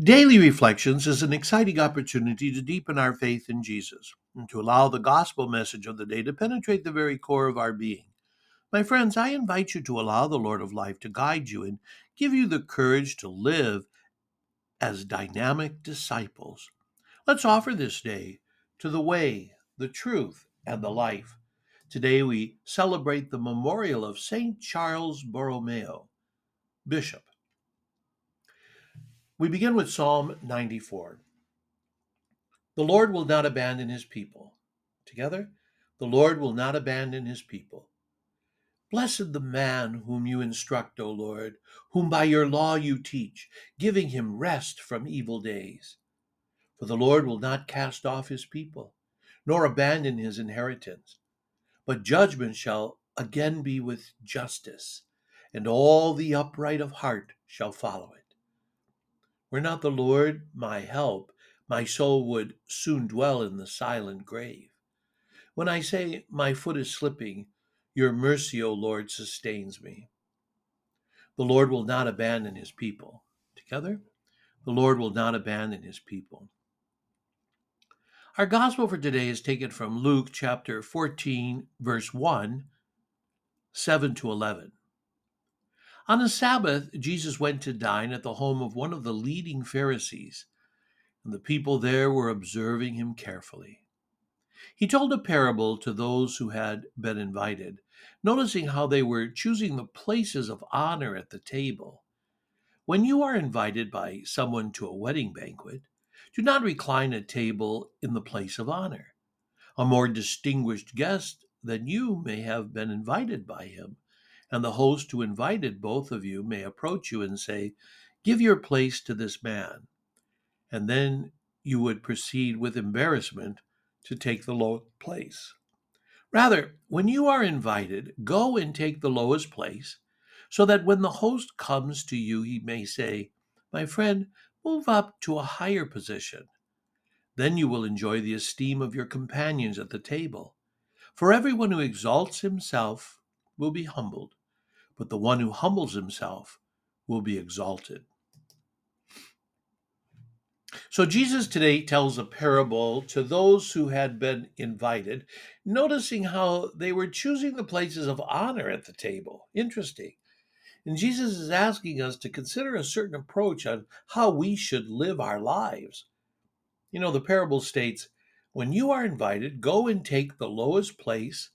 Daily Reflections is an exciting opportunity to deepen our faith in Jesus and to allow the gospel message of the day to penetrate the very core of our being. My friends, I invite you to allow the Lord of life to guide you and give you the courage to live as dynamic disciples. Let's offer this day to the way, the truth, and the life. Today we celebrate the memorial of St. Charles Borromeo, Bishop. We begin with Psalm 94. The Lord will not abandon his people. Together, the Lord will not abandon his people. Blessed the man whom you instruct, O Lord, whom by your law you teach, giving him rest from evil days. For the Lord will not cast off his people, nor abandon his inheritance but judgment shall again be with justice, and all the upright of heart shall follow it. Were not the Lord my help, my soul would soon dwell in the silent grave. When I say my foot is slipping, your mercy, O Lord, sustains me. The Lord will not abandon his people. Together, the Lord will not abandon his people. Our gospel for today is taken from Luke chapter 14, verse 1, 7 to 11. On the Sabbath, Jesus went to dine at the home of one of the leading Pharisees, and the people there were observing him carefully. He told a parable to those who had been invited, noticing how they were choosing the places of honor at the table. When you are invited by someone to a wedding banquet, do not recline at table in the place of honor. A more distinguished guest than you may have been invited by him, and the host who invited both of you may approach you and say, Give your place to this man. And then you would proceed with embarrassment to take the low place. Rather, when you are invited, go and take the lowest place, so that when the host comes to you, he may say, My friend, move up to a higher position. Then you will enjoy the esteem of your companions at the table. For everyone who exalts himself will be humbled, but the one who humbles himself will be exalted. So, Jesus today tells a parable to those who had been invited, noticing how they were choosing the places of honor at the table. Interesting. And Jesus is asking us to consider a certain approach on how we should live our lives. You know, the parable states when you are invited, go and take the lowest place,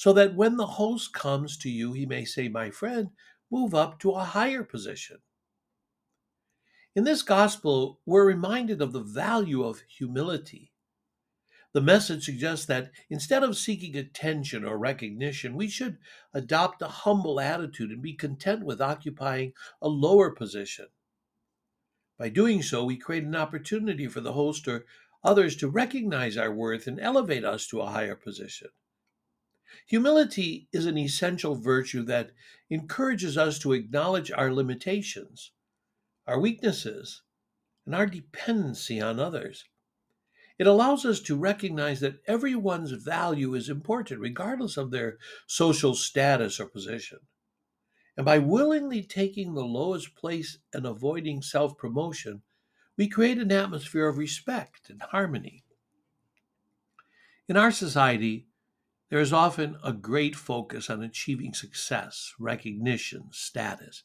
so that when the host comes to you, he may say, My friend, move up to a higher position. In this gospel, we're reminded of the value of humility. The message suggests that instead of seeking attention or recognition, we should adopt a humble attitude and be content with occupying a lower position. By doing so, we create an opportunity for the host or others to recognize our worth and elevate us to a higher position. Humility is an essential virtue that encourages us to acknowledge our limitations, our weaknesses, and our dependency on others. It allows us to recognize that everyone's value is important, regardless of their social status or position. And by willingly taking the lowest place and avoiding self promotion, we create an atmosphere of respect and harmony. In our society, there is often a great focus on achieving success, recognition, status.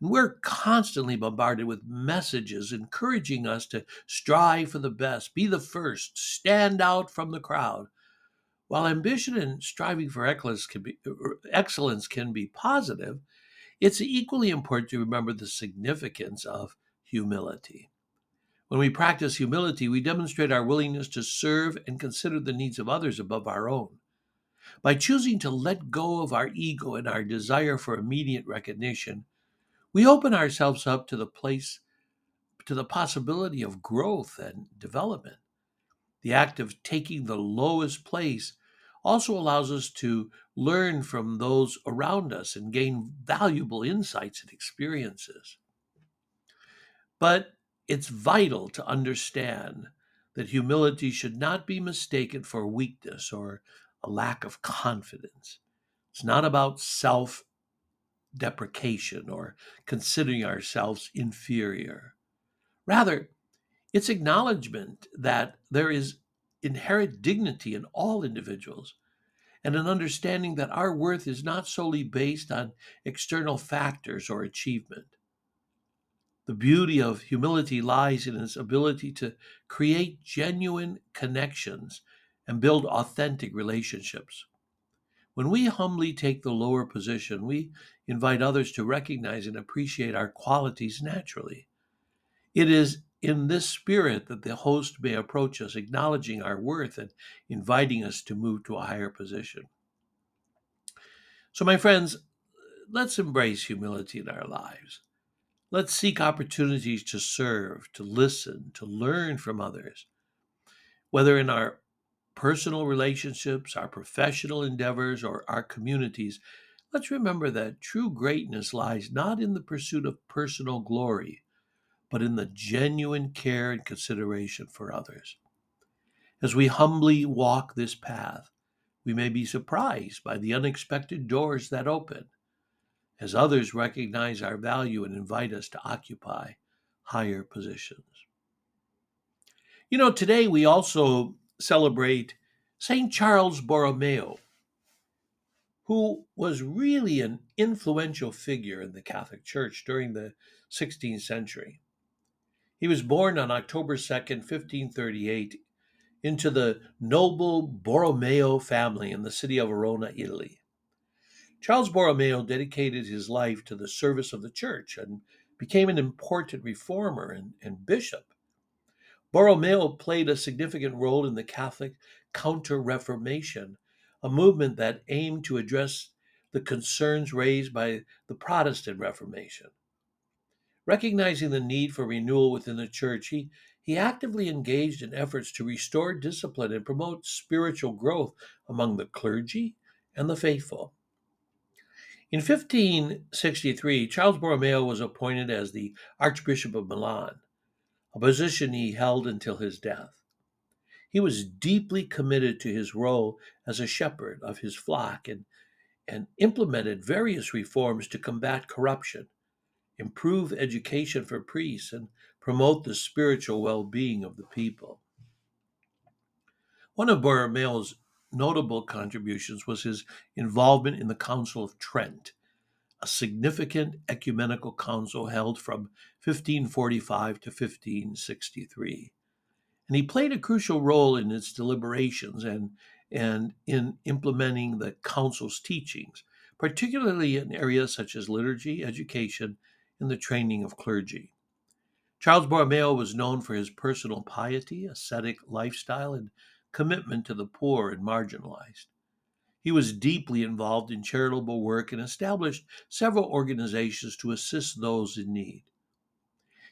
And we're constantly bombarded with messages encouraging us to strive for the best, be the first, stand out from the crowd. While ambition and striving for excellence can be, excellence can be positive, it's equally important to remember the significance of humility. When we practice humility, we demonstrate our willingness to serve and consider the needs of others above our own. By choosing to let go of our ego and our desire for immediate recognition, we open ourselves up to the place, to the possibility of growth and development. The act of taking the lowest place also allows us to learn from those around us and gain valuable insights and experiences. But it's vital to understand that humility should not be mistaken for weakness or a lack of confidence. It's not about self deprecation or considering ourselves inferior. Rather, it's acknowledgement that there is inherent dignity in all individuals and an understanding that our worth is not solely based on external factors or achievement. The beauty of humility lies in its ability to create genuine connections and build authentic relationships. When we humbly take the lower position, we invite others to recognize and appreciate our qualities naturally. It is in this spirit that the host may approach us, acknowledging our worth and inviting us to move to a higher position. So, my friends, let's embrace humility in our lives. Let's seek opportunities to serve, to listen, to learn from others, whether in our personal relationships, our professional endeavors, or our communities. Let's remember that true greatness lies not in the pursuit of personal glory, but in the genuine care and consideration for others. As we humbly walk this path, we may be surprised by the unexpected doors that open as others recognize our value and invite us to occupy higher positions. You know, today we also celebrate St. Charles Borromeo, who was really an influential figure in the Catholic Church during the 16th century. He was born on October 2nd, 1538, into the noble Borromeo family in the city of Verona, Italy. Charles Borromeo dedicated his life to the service of the church and became an important reformer and, and bishop. Borromeo played a significant role in the Catholic Counter Reformation, a movement that aimed to address the concerns raised by the Protestant Reformation. Recognizing the need for renewal within the church, he, he actively engaged in efforts to restore discipline and promote spiritual growth among the clergy and the faithful. In 1563, Charles Borromeo was appointed as the Archbishop of Milan, a position he held until his death. He was deeply committed to his role as a shepherd of his flock and, and implemented various reforms to combat corruption, improve education for priests, and promote the spiritual well being of the people. One of Borromeo's notable contributions was his involvement in the Council of Trent, a significant ecumenical council held from 1545 to 1563. And he played a crucial role in its deliberations and, and in implementing the council's teachings, particularly in areas such as liturgy, education, and the training of clergy. Charles Borromeo was known for his personal piety, ascetic lifestyle, and commitment to the poor and marginalized. He was deeply involved in charitable work and established several organizations to assist those in need.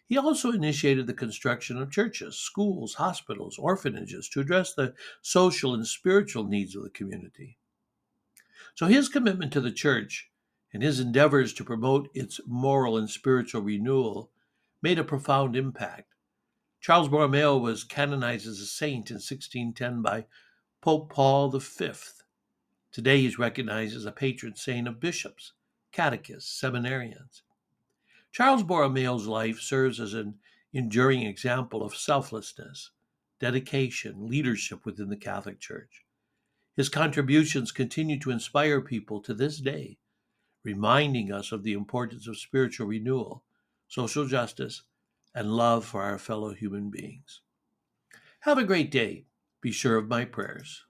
He also initiated the construction of churches, schools, hospitals, orphanages to address the social and spiritual needs of the community. So his commitment to the church and his endeavors to promote its moral and spiritual renewal made a profound impact Charles Borromeo was canonized as a saint in 1610 by Pope Paul V. Today he's recognized as a patron saint of bishops, catechists, seminarians. Charles Borromeo's life serves as an enduring example of selflessness, dedication, leadership within the Catholic Church. His contributions continue to inspire people to this day, reminding us of the importance of spiritual renewal, social justice, and love for our fellow human beings. Have a great day. Be sure of my prayers.